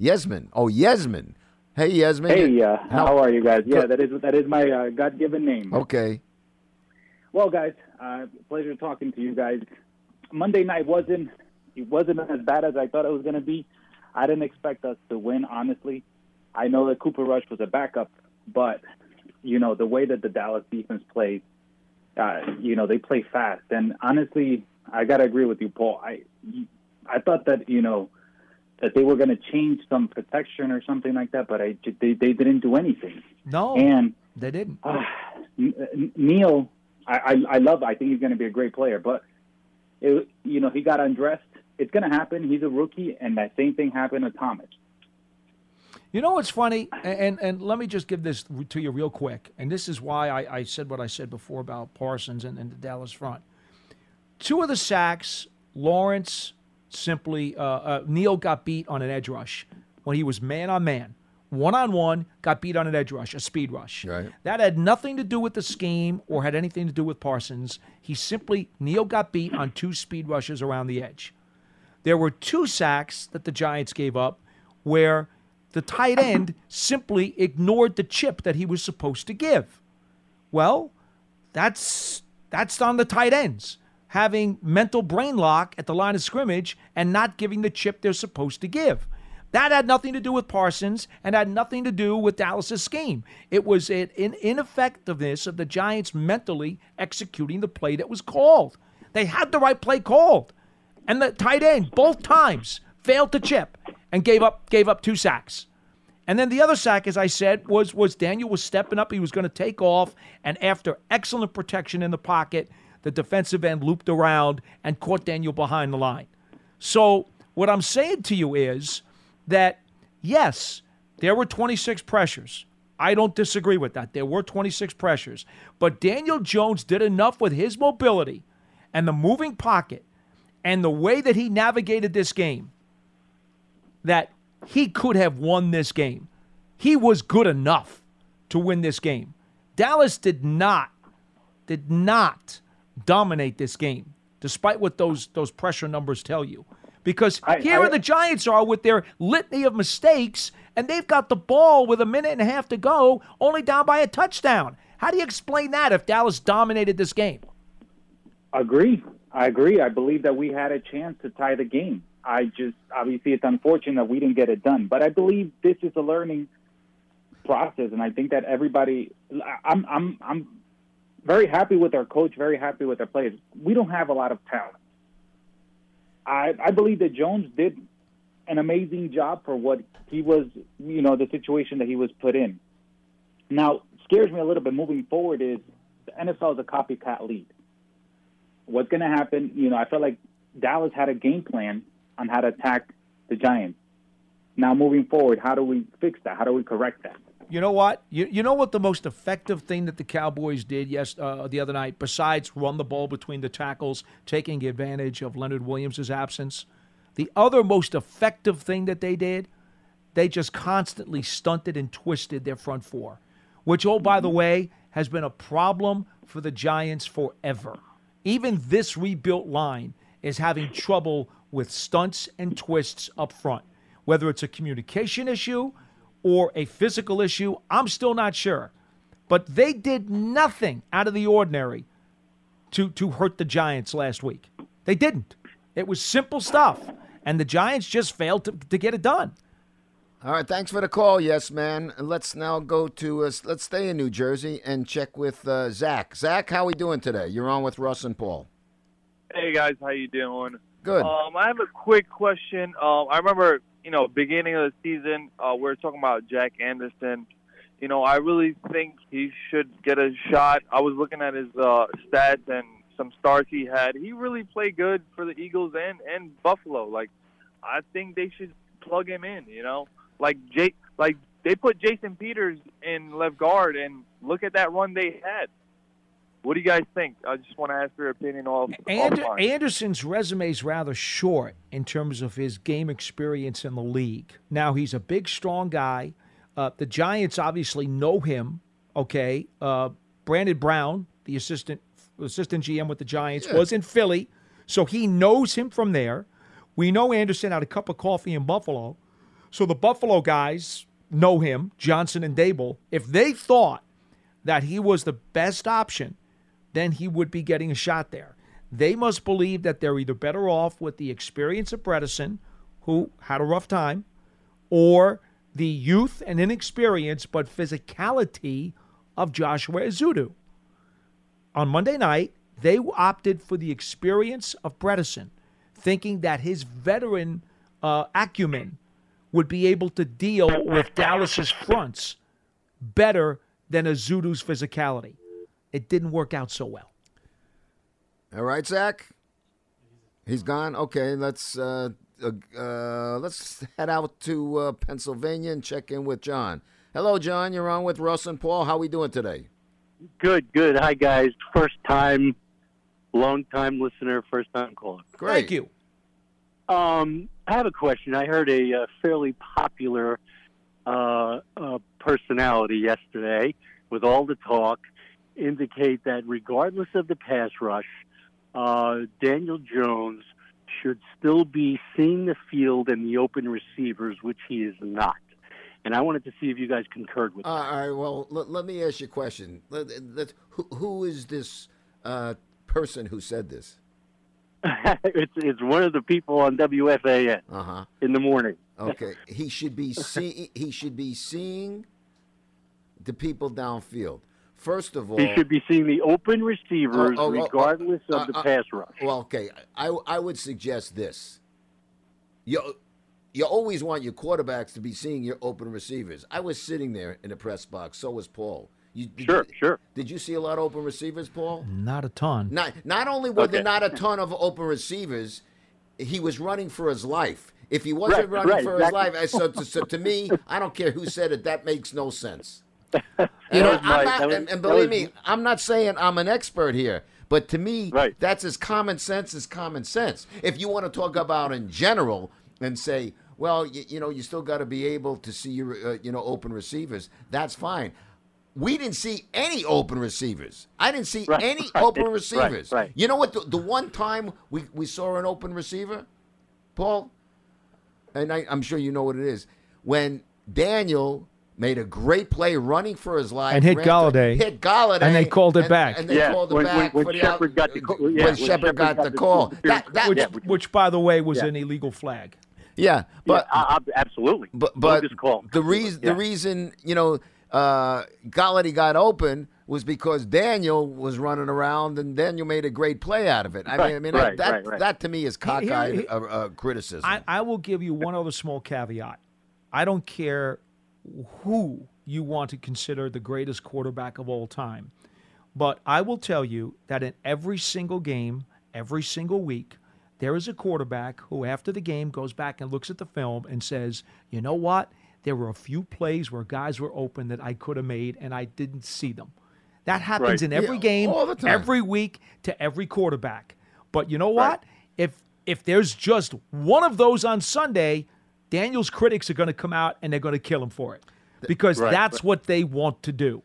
Yesman. Oh, Yesman. Hey, Yesman. Hey, uh, how are you guys? Yeah, that is that is my uh, God-given name. Okay. Well, guys, uh, pleasure talking to you guys. Monday night wasn't it wasn't as bad as I thought it was going to be. I didn't expect us to win, honestly. I know that Cooper Rush was a backup, but you know the way that the Dallas defense plays, uh, you know they play fast, and honestly, I got to agree with you, Paul. I I thought that you know that they were going to change some protection or something like that, but I they they didn't do anything. No, And they didn't. uh, Neal, I, I I love. I think he's going to be a great player, but it, you know he got undressed. It's going to happen. He's a rookie, and that same thing happened to Thomas. You know what's funny, and, and and let me just give this to you real quick, and this is why I, I said what I said before about Parsons and, and the Dallas front. Two of the sacks, Lawrence simply uh, uh, Neal got beat on an edge rush when he was man on man, one on one, got beat on an edge rush, a speed rush. Right. That had nothing to do with the scheme or had anything to do with Parsons. He simply Neal got beat on two speed rushes around the edge. There were two sacks that the Giants gave up where the tight end simply ignored the chip that he was supposed to give. Well, that's that's on the tight ends having mental brain lock at the line of scrimmage and not giving the chip they're supposed to give. That had nothing to do with Parsons and had nothing to do with Dallas's scheme. It was an ineffectiveness of the Giants mentally executing the play that was called. They had the right play called. And the tight end both times failed to chip and gave up gave up two sacks. And then the other sack, as I said, was was Daniel was stepping up. He was going to take off, and after excellent protection in the pocket, the defensive end looped around and caught Daniel behind the line. So what I'm saying to you is that yes, there were 26 pressures. I don't disagree with that. There were 26 pressures, but Daniel Jones did enough with his mobility and the moving pocket and the way that he navigated this game that he could have won this game. He was good enough to win this game. Dallas did not, did not dominate this game, despite what those those pressure numbers tell you. Because I- here I- are the Giants are with their litany of mistakes, and they've got the ball with a minute and a half to go, only down by a touchdown. How do you explain that if Dallas dominated this game? Agree. I agree. I believe that we had a chance to tie the game. I just obviously it's unfortunate that we didn't get it done, but I believe this is a learning process, and I think that everybody. I'm I'm I'm very happy with our coach. Very happy with our players. We don't have a lot of talent. I I believe that Jones did an amazing job for what he was. You know the situation that he was put in. Now scares me a little bit moving forward is the NFL is a copycat league what's going to happen? You know, I felt like Dallas had a game plan on how to attack the Giants. Now, moving forward, how do we fix that? How do we correct that? You know what? You, you know what the most effective thing that the Cowboys did yes uh, the other night, besides run the ball between the tackles, taking advantage of Leonard Williams' absence? The other most effective thing that they did, they just constantly stunted and twisted their front four, which, oh, by the way, has been a problem for the Giants forever. Even this rebuilt line is having trouble with stunts and twists up front. Whether it's a communication issue or a physical issue, I'm still not sure. But they did nothing out of the ordinary to, to hurt the Giants last week. They didn't. It was simple stuff. And the Giants just failed to, to get it done. All right, thanks for the call. Yes, man. Let's now go to uh, let's stay in New Jersey and check with uh, Zach. Zach, how we doing today? You're on with Russ and Paul. Hey guys, how you doing? Good. Um, I have a quick question. Um, I remember, you know, beginning of the season, uh, we are talking about Jack Anderson. You know, I really think he should get a shot. I was looking at his uh, stats and some starts he had. He really played good for the Eagles and and Buffalo. Like, I think they should plug him in. You know, like Jake, like they put Jason Peters in left guard, and look at that run they had. What do you guys think? I just want to ask your opinion off. And, offline. Anderson's resume is rather short in terms of his game experience in the league. Now, he's a big, strong guy. Uh, the Giants obviously know him. Okay. Uh, Brandon Brown, the assistant assistant GM with the Giants, Yeah. was in Philly, so he knows him from there. We know Anderson had a cup of coffee in Buffalo, so the Buffalo guys know him, Johnson and Daboll. If they thought that he was the best option, then he would be getting a shot there. They must believe that they're either better off with the experience of Bredeson, who had a rough time, or the youth and inexperience but physicality of Joshua Ezeudu. On Monday night, they opted for the experience of Bredeson, thinking that his veteran uh, acumen would be able to deal with Dallas's fronts better than Ezeudu's physicality. It didn't work out so well. All right, Zach. He's gone. Okay, let's uh, uh, uh, let's head out to uh, Pennsylvania and check in with John. Hello, John. You're on with Russ and Paul. How are we doing today? Good, good. Hi, guys. First time, long time listener, first time caller. Great. Thank you. Um, I have a question. I heard a uh, fairly popular uh, uh, personality yesterday, with all the talk, indicate that regardless of the pass rush, uh, Daniel Jones should still be seeing the field and the open receivers, which he is not. And I wanted to see if you guys concurred with Uh, all right. Well, let, let me ask you a question. Let, let, who, who is this uh, person who said this? *laughs* it's it's one of the people on WFAN Uh-huh. in the morning. Okay. *laughs* he should be see, He should be seeing the people downfield. First of all, He should be seeing the open receivers Oh, oh, oh, regardless uh, of the uh, pass rush. Well, okay. I I would suggest this. You you always want your quarterbacks to be seeing your open receivers. I was sitting there in the press box. So was Paul. You, did Sure, you, sure. Did you see a lot of open receivers, Paul? Not a ton. Not not only were there not a ton of open receivers, he was running for his life. If he wasn't Right, running right, for exactly. his life, I- so, to, so to me, I don't care who said it. That makes no sense. *laughs* You know, I'm my- not, was- and, believe was- me, I'm not saying I'm an expert here, but to me, that's as common sense as common sense. If you want to talk about in general and say, well, you, you know, you still got to be able to see your, uh, you know, open receivers. That's fine. We didn't see any open receivers. I didn't see Right, any right, open right, receivers. right. You know what? The, the one time we, we saw an open receiver, Paul, and I, I'm sure you know what it is, when Daniel made a great play running for his life And hit ran Golladay. hit Golladay, And they called it and- back. And they Yeah, called it when- back when- when Shepard got the call- yeah, when when Shepard Shepard got got the the- call. That, that, which, yeah, which, by the way, was Yeah. an illegal flag. yeah, but yeah, uh, absolutely. but but Bogus call. the reason Yeah. the reason you know uh, Golladay got open was because Daniel was running around and Daniel made a great play out of it. I mean, I mean Right, that right, right. that to me is Here- cockeyed here- uh, uh, criticism. I, I will give you one other small caveat. I don't care who you want to consider the greatest quarterback of all time, but I will tell you that in every single game, every single week, there is a quarterback who, after the game, goes back and looks at the film and says, you know what? There were a few plays where guys were open that I could have made and I didn't see them. That happens Right. in every Yeah, game, all the time. every week to every quarterback. But you know what? If if there's just one of those on Sunday, Daniel's critics are going to come out and they're going to kill him for it because Right, that's right. what they want to do.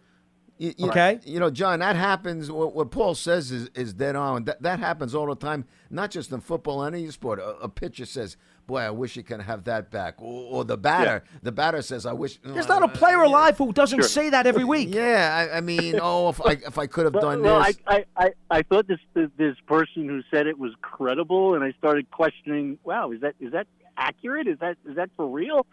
You- you- Okay. You know, John, that happens. What, what Paul says is, is dead on. That, that happens all the time, not just in football, any sport. A, a pitcher says, Boy, I wish you could have that back. Or, or the batter, the batter says, I wish. There's not a player alive who doesn't Sure. say that every week. Yeah, I, I mean, oh, if I, if I could have Well, done well, this. I, I, I, I thought this, this this person who said it was credible, and I started questioning. Wow, is that is that accurate? Is that is that for real?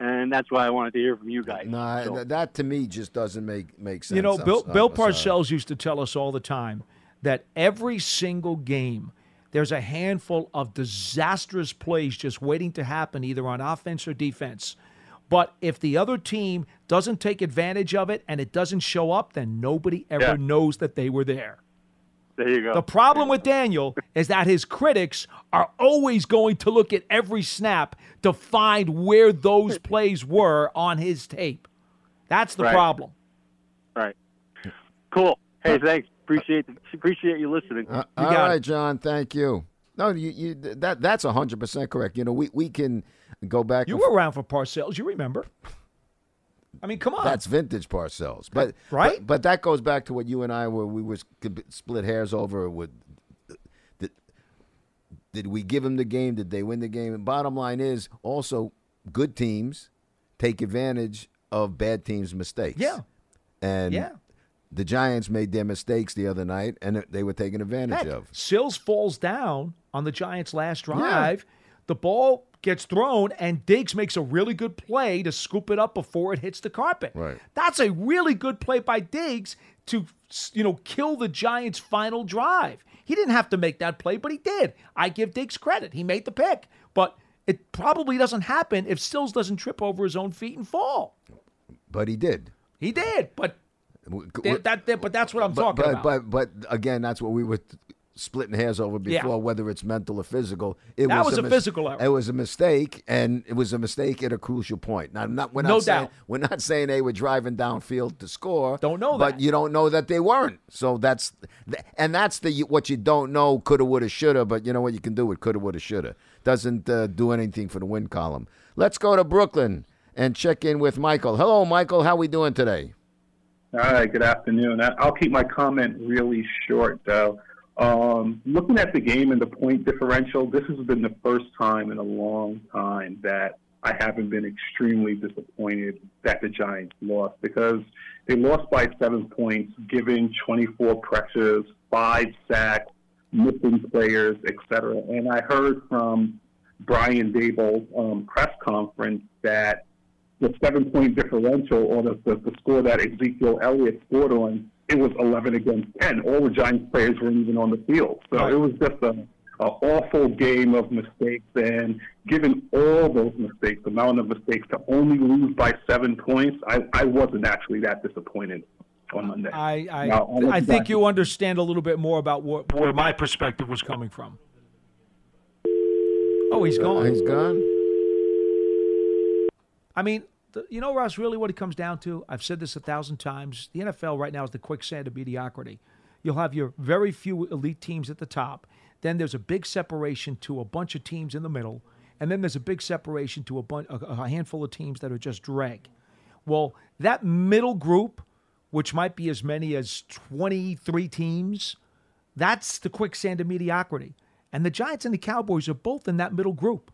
And that's why I wanted to hear from you guys. Nah, So- th- that to me just doesn't make, make sense. You know, Bill, Bill Parcells used to tell us all the time that every single game, there's a handful of disastrous plays just waiting to happen, either on offense or defense. But if the other team doesn't take advantage of it and it doesn't show up, then nobody ever Yeah. knows that they were there. There you go. The problem with Daniel is that his critics are always going to look at every snap to find where those *laughs* plays were on his tape. That's the Right. problem. Right. Cool. Hey, thanks. Appreciate the, appreciate you listening. Uh, all right, John. Thank you. No, you, you that that's hundred percent correct. You know, we, we can go back. You and were around for Parcells. You remember. I mean, come on. That's vintage Parcells, but Right? But, but that goes back to what you and I were. We were split hairs over. With did, did we give them the game? Did they win the game? And bottom line is also good teams take advantage of bad teams' mistakes. Yeah. and Yeah. the Giants made their mistakes the other night, and they were taken advantage Heck, of. Sills falls down on the Giants' last drive. The ball gets thrown, and Diggs makes a really good play to scoop it up before it hits the carpet. Right. That's a really good play by Diggs to, you know, kill the Giants' final drive. He didn't have to make that play, but he did. I give Diggs credit. He made the pick, but it probably doesn't happen if Sills doesn't trip over his own feet and fall. But he did. He did, but that, that, that- but that's what I'm but, talking but, about. But but again, that's what we were splitting hairs over Yeah. before, whether it's mental or physical. It That was a mis- physical error. It was a mistake, and it was a mistake at a crucial point. Now, not we're not No saying, doubt. We're not saying they were driving downfield to score. Don't know but you don't know that they weren't. So that's and that's the what you don't know. Coulda, woulda, shoulda. But you know what you can do with coulda, woulda, shoulda. Doesn't uh, do anything for the win column. Let's go to Brooklyn and check in with Michael. Hello, Michael. How we doing today? All right, good afternoon. I'll keep my comment really short, though. Um, looking at the game and the point differential, this has been the first time in a long time that I haven't been extremely disappointed that the Giants lost because they lost by seven points, given 24 pressures, five sacks, missing players, etc. And I heard from Brian Daboll um, press conference that the seven point differential or the, the, the score that Ezekiel Elliott scored on, it was 11 against 10. All the Giants players weren't even on the field. So it was just a, a awful game of mistakes. And given all those mistakes, the amount of mistakes, to only lose by seven points, I, I wasn't actually that disappointed on Monday. I I, Now, I'll let I you think you understand a little bit more about what, where my perspective was coming from. Oh, he's uh, gone. he's gone. I mean, you know, Russ, really what it comes down to, I've said this a thousand times. The NFL right now is the quicksand of mediocrity. You'll have your very few elite teams at the top. Then there's a big separation to a bunch of teams in the middle. And then there's a big separation to a, bun- a, a handful of teams that are just drag. Well, that middle group, which might be as many as 23 teams, that's the quicksand of mediocrity. And the Giants and the Cowboys are both in that middle group.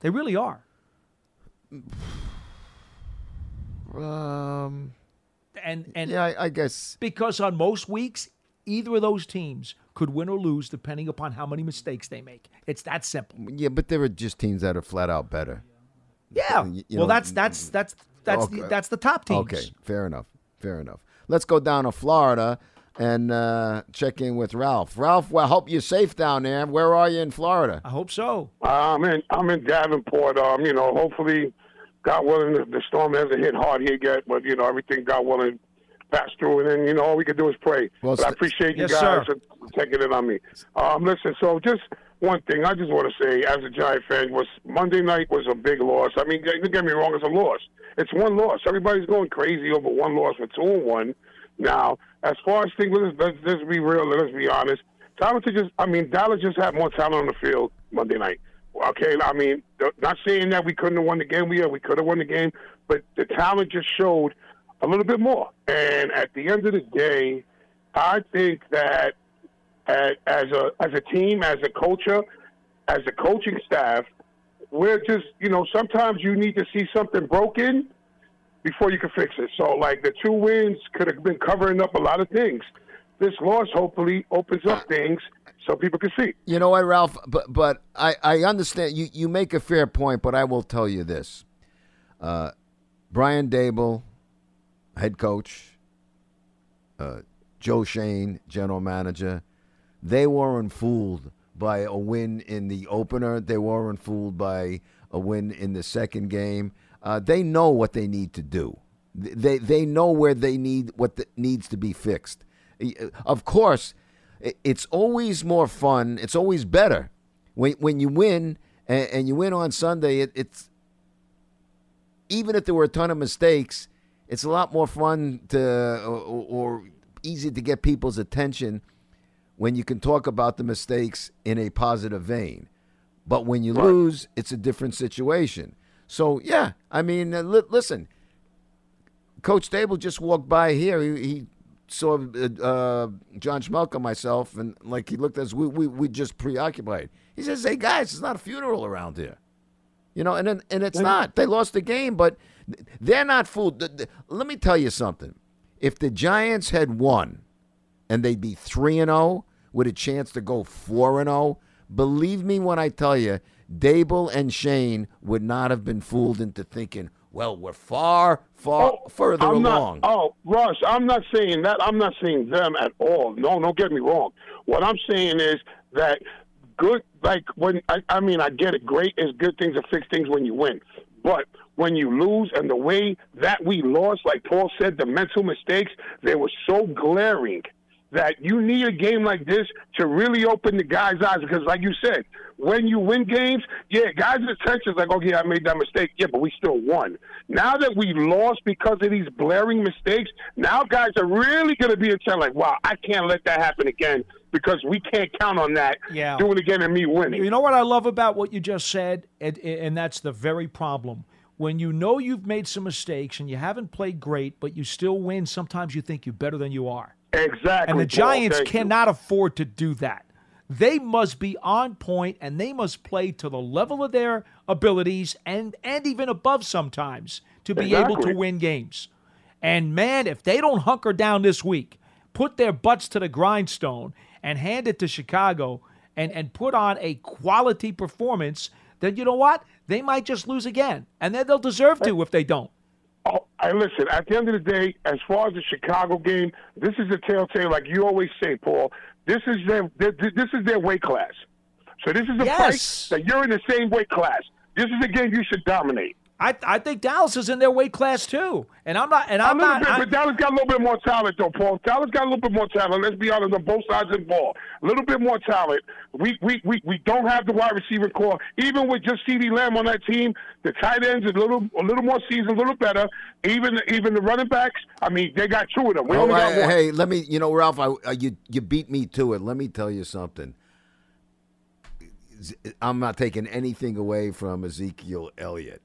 They really are. Um, and and yeah, I, I guess because on most weeks, either of those teams could win or lose depending upon how many mistakes they make. It's that simple. Yeah, but there are just teams that are flat out better. Yeah. You- you well, know, that's that's that's that's Okay. the, that's the top teams. Okay, fair enough. Fair enough. Let's go down to Florida and uh, check in with Ralph. Ralph, well, I hope you're safe down there. Where are you in Florida? I hope so. I'm in I'm in Davenport. Um, you know, hopefully, God willing, the, the storm hasn't hit hard here yet. But you know, everything God willing passed through, and then you know all we can do is pray. Well, but I appreciate you Yes, guys sir. for taking it on me. Um, listen, so just one thing I just want to say, as a Giant fan, was Monday night was a big loss. I mean, don't get me wrong, it's a loss. It's one loss. Everybody's going crazy over one loss with two and one. Now, as far as things, let's, let's, let's be real. Let's be honest. Dallas just, I mean, Dallas just had more talent on the field Monday night. Okay, I mean, not saying that we couldn't have won the game. We we could have won the game, but the talent just showed a little bit more. And at the end of the day, I think that as, as a as a team, as a culture, as a coaching staff, we're just you know sometimes you need to see something broken before you can fix it. So like the two wins could have been covering up a lot of things. This loss hopefully opens up things so people can see. You know what, Ralph? But but I, I understand you, you make a fair point, but I will tell you this. Uh, Brian Daboll, head coach, uh, Joe Schoen, general manager, they weren't fooled by a win in the opener. They weren't fooled by a win in the second game. Uh, they know what they need to do. They they know where they need what the, needs to be fixed. Of course, it's always more fun. It's always better when when you win and, and you win on Sunday. It, it's even if there were a ton of mistakes, it's a lot more fun to or, or easy to get people's attention when you can talk about the mistakes in a positive vein. But when you lose, it's a different situation. So yeah, I mean, uh, li- listen, Coach Stable just walked by here. He, he saw uh, uh, John Schmeelk and myself, and like he looked at us, we, we we just preoccupied. He says, "Hey guys, it's not a funeral around here." You know, and then, and it's not. They lost the game, but they're not fooled. Let me tell you something. If the Giants had won, and they'd be three and zero with a chance to go four and zero, believe me when I tell you, Daboll and Schoen would not have been fooled into thinking, "Well, we're far, far oh, further I'm along." Not, oh, Russ, I'm not saying that. I'm not saying them at all. No, don't get me wrong. What I'm saying is that good, like when I, I mean, I get it. Great is good things to fix things when you win, but when you lose and the way that we lost, like Paul said, the mental mistakes they were so glaring that you need a game like this to really open the guys' eyes because, like you said, when you win games, yeah, guys' attention's like, okay, I made that mistake. Yeah, but we still won. Now that we lost because of these blaring mistakes, now guys are really going to be attention like, wow, I can't let that happen again because we can't count on that Yeah. doing it again and me winning. You know what I love about what you just said, and, and that's the very problem. When you know you've made some mistakes and you haven't played great, but you still win, sometimes you think you're better than you are. Exactly. And the Paul. Giants you. cannot afford to do that. They must be on point and they must play to the level of their abilities and and even above sometimes to be able to win games. And man, if they don't hunker down this week, put their butts to the grindstone and hand it to Chicago and and put on a quality performance, then you know what? They might just lose again. And then they'll deserve to if they don't. I listen. At the end of the day, as far as the Chicago game, this is a telltale. Like you always say, Paul. This is their th- th- this is their weight class. So this is a Yes. fight that you're in the same weight class. This is a game you should dominate. I, I think Dallas is in their weight class too, and I'm not. And I'm little not. bit, I- but Dallas got a little bit more talent, though, Paul. Dallas got a little bit more talent. Let's be honest on both sides of the ball. A little bit more talent. We we, we, we don't have the wide receiver corps. Even with just CeeDee Lamb on that team, the tight ends a little a little more seasoned, a little better. Even even the running backs. I mean, they got two of them. We Oh, only got hey, one. hey, let me. You know, Ralph, I, uh, you you beat me to it. Let me tell you something. I'm not taking anything away from Ezekiel Elliott,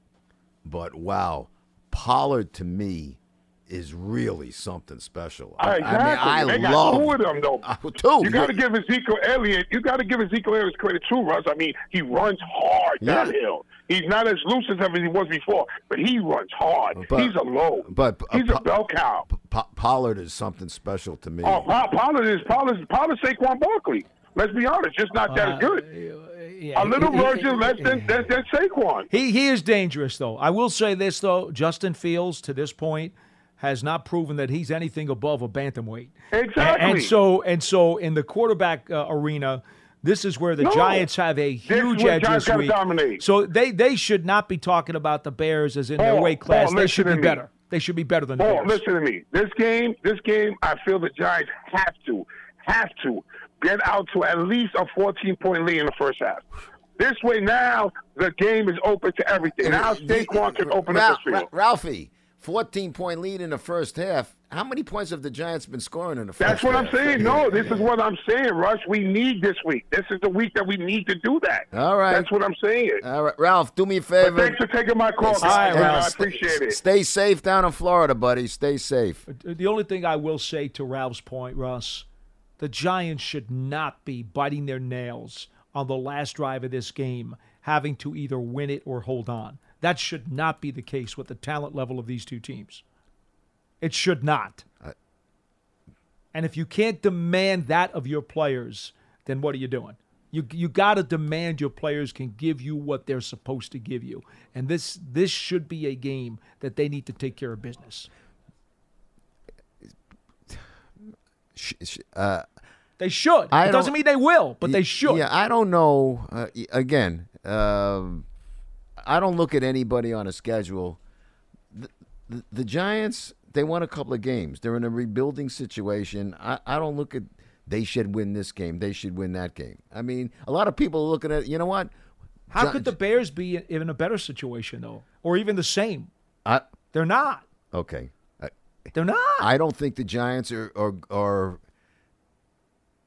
but wow, Pollard to me is really something special. I, Exactly. I mean, I they got love two of them though. two. You got to give Ezekiel Elliott. You got to give Ezekiel Elliott credit too, Russ. I mean, he runs hard Yeah. downhill. He's not as loose as ever he was before, but he runs hard. But- He's a low. but uh, He's a bell cow. Po- Pollard is something special to me. Oh, Pa- Pollard is Pollard. Pollard Saquon Barkley. Let's be honest, just not that Uh, good. Yeah, a little he- he- version less than than, than Saquon. He he is dangerous though. I will say this though, Justin Fields to this point has not proven that he's anything above a bantamweight. Exactly. And, and so and so in the quarterback uh, arena, this is where the No. Giants have a huge edge this week. dominate. So they they should not be talking about the Bears as in their weight class. Paul, they should be me. better. They should be better than the Bears. listen to me. This game, this game, I feel the Giants have to, have to get out to at least a 14 point lead in the first half. This way, now the game is open to everything. Now Saquon can open Ra- up the field. Ra- Ralphie, 14 point lead in the first half. How many points have the Giants been scoring in the first That's what I'm saying. No, this is what I'm saying, Rush. We need this week. This is the week that we need to do that. All right. That's what I'm saying. All right, Ralph, do me a favor. But thanks for taking my call. Stay- guys. stay- I stay- appreciate it. Stay safe down in Florida, buddy. Stay safe. The only thing I will say to Ralph's point, Russ, the Giants should not be biting their nails on the last drive of this game, having to either win it or hold on. That should not be the case with the talent level of these two teams. It should not. and if you can't demand that of your players, then what are you doing? You you got to demand your players can give you what they're supposed to give you. And this this should be a game that they need to take care of business. Sh- sh- Uh, They should. I it doesn't mean they will, but they should. Yeah, I don't know. Uh, again, um, I don't look at anybody on a schedule. The, the, the Giants, they won a couple of games. They're in a rebuilding situation. I, I don't look at they should win this game. They should win that game. I mean, a lot of people are looking at, you know what? How Gi- could the Bears be in- in a better situation though, or even the same? I, They're not. okay. They're not. I don't think the Giants are are, are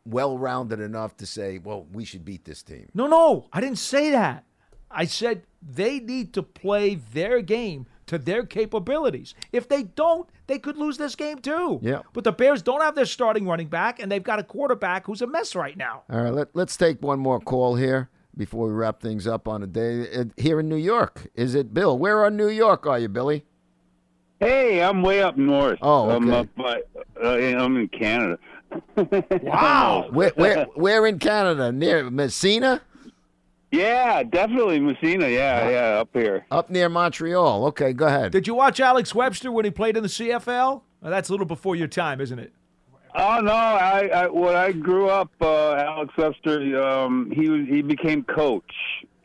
well rounded enough to say, well, we should beat this team. No, no, I didn't say that. I said they need to play their game to their capabilities. If they don't, they could lose this game too. Yeah. But the Bears don't have their starting running back, and they've got a quarterback who's a mess right now. All right, let, let's take one more call here before we wrap things up on a day uh, here in New York. Is it Bill? Where in New York are you, Billy? Hey, I'm way up north. Oh, I'm okay. up by, uh, I'm in Canada. *laughs* Wow. where, where, where in Canada? Near Massena? Yeah, definitely Massena. Yeah, yeah, up here. Up near Montreal. Okay, go ahead. Did you watch Alex Webster when he played in the CFL? Well, that's a little before your time, isn't it? Oh no, I, I when I grew up, uh, Alex Webster, um, he was he became coach.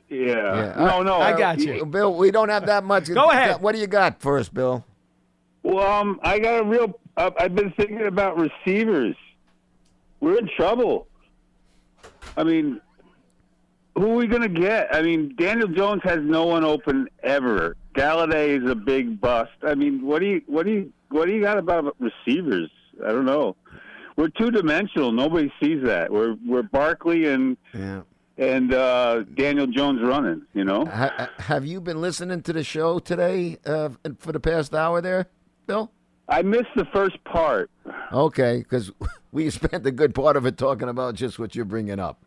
Yeah. No, no. I got you, Bill, we don't have that much. Go ahead. What do you got first, Bill? Well, um, I got a real. Uh, I've been thinking about receivers. we're in trouble. I mean, who are we going to get? I mean, Daniel Jones has no one open ever. Golladay is a big bust. I mean, what do you what do you what do you got about receivers? I don't know. We're two dimensional. Nobody sees that. We're we're Barkley and Yeah. and uh, Daniel Jones running. You know. Ha- have you been listening to the show today uh, for the past hour there, Bill? I missed the first part. Okay, because *laughs* we spent a good part of it talking about just what you're bringing up.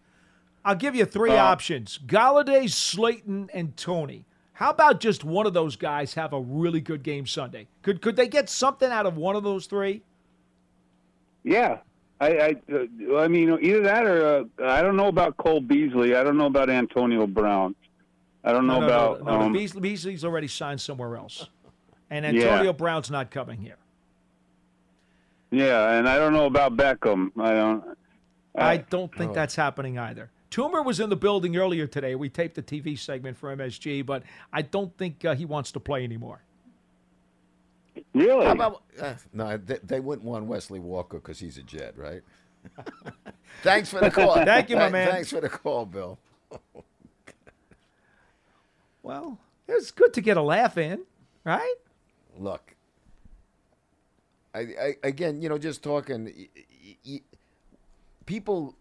I'll give you three Uh, options: Golladay, Slayton, and Toney. How about just one of those guys have a really good game Sunday? Could could they get something out of one of those three? Yeah, I I, uh, I mean either that or uh, I don't know about Cole Beasley. I don't know about Antonio Brown. I don't know no, about no, no, um, Beasley, Beasley's already signed somewhere else, and Yeah. Antonio Brown's not coming here. yeah, and I don't know about Beckham. I don't. I don't think Oh. that's happening either. Toomer was in the building earlier today. We taped the TV segment for MSG, but I don't think uh, he wants to play anymore. Really? How about, uh, no, they, they wouldn't want Wesley Walker because he's a Jet, right? *laughs* Thanks for the call. *laughs* Thank you, my man. Thanks for the call, Bill. Well, it's good to get a laugh in, right? Look, I, I again, you know, just talking, people,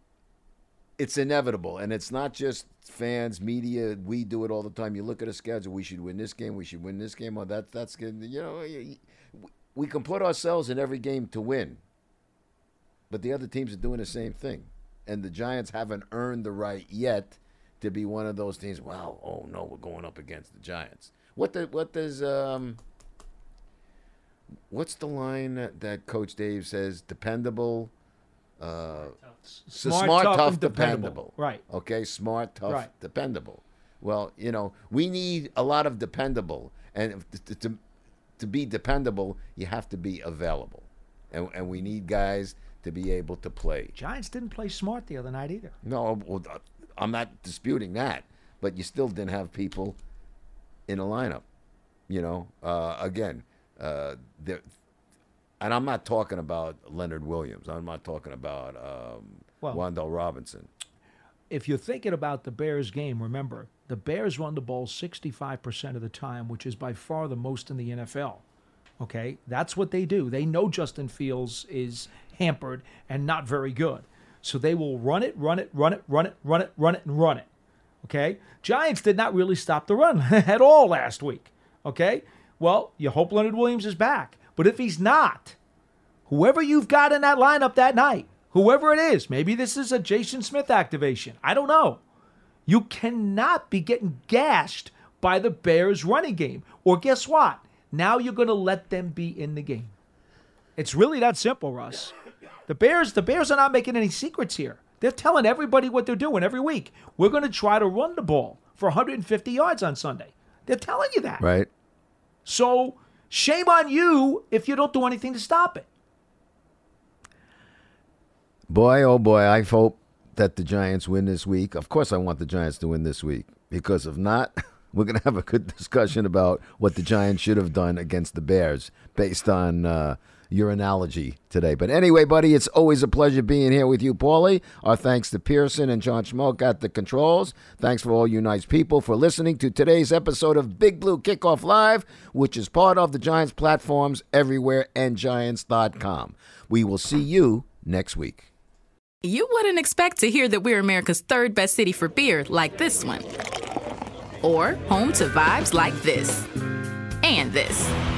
it's inevitable, and it's not just fans, media. We do it all the time. You look at a schedule. We should win this game. We should win this game. Or that that's good. You know, we can put ourselves in every game to win, but the other teams are doing the same thing, and the Giants haven't earned the right yet to be one of those teams. Wow, oh no, we're going up against the Giants. What the what does um what's the line that, that Coach Dave says? Dependable, uh, s- Smart, tough, and dependable. Right. Okay, smart, tough, Right. dependable. Well, you know, we need a lot of dependable, and to, to, to be dependable, you have to be available, and, and we need guys to be able to play. Giants didn't play smart the other night either. No, well, I'm not disputing that, but you still didn't have people in a lineup. You know, uh, again, uh, there, and I'm not talking about Leonard Williams. I'm not talking about um, Well- Wan'Dale Robinson. If you're thinking about the Bears game, remember the Bears run the ball 65% of the time, which is by far the most in the NFL. Okay, that's what they do. They know Justin Fields is hampered and not very good, so they will run it, run it, run it, run it, run it, run it, and run it. Okay, Giants did not really stop the run *laughs* at all last week. Okay, well, you hope Leonard Williams is back, but if he's not, whoever you've got in that lineup that night, whoever it is, maybe this is a Jason Smith activation. I don't know. You cannot be getting gashed by the Bears running game. Or guess what? Now you're going to let them be in the game. It's really that simple, Russ. The Bears, the Bears are not making any secrets here. They're telling everybody what they're doing every week. We're going to try to run the ball for 150 yards on Sunday. They're telling you that. Right. So shame on you if you don't do anything to stop it. Boy, oh boy, I hope that the Giants win this week. Of course, I want the Giants to win this week because if not, *laughs* we're going to have a good discussion about what the Giants should have done against the Bears based on uh, your analogy today. But anyway, buddy, it's always a pleasure being here with you, Paulie. Our thanks to Pearson and John Schmeelk at the controls. Thanks for all you nice people for listening to today's episode of Big Blue Kickoff Live, which is part of the Giants platforms everywhere and Giants.com. We will see you next week. You wouldn't expect to hear that we're America's third best city for beer like this one. Or home to vibes like this. And this.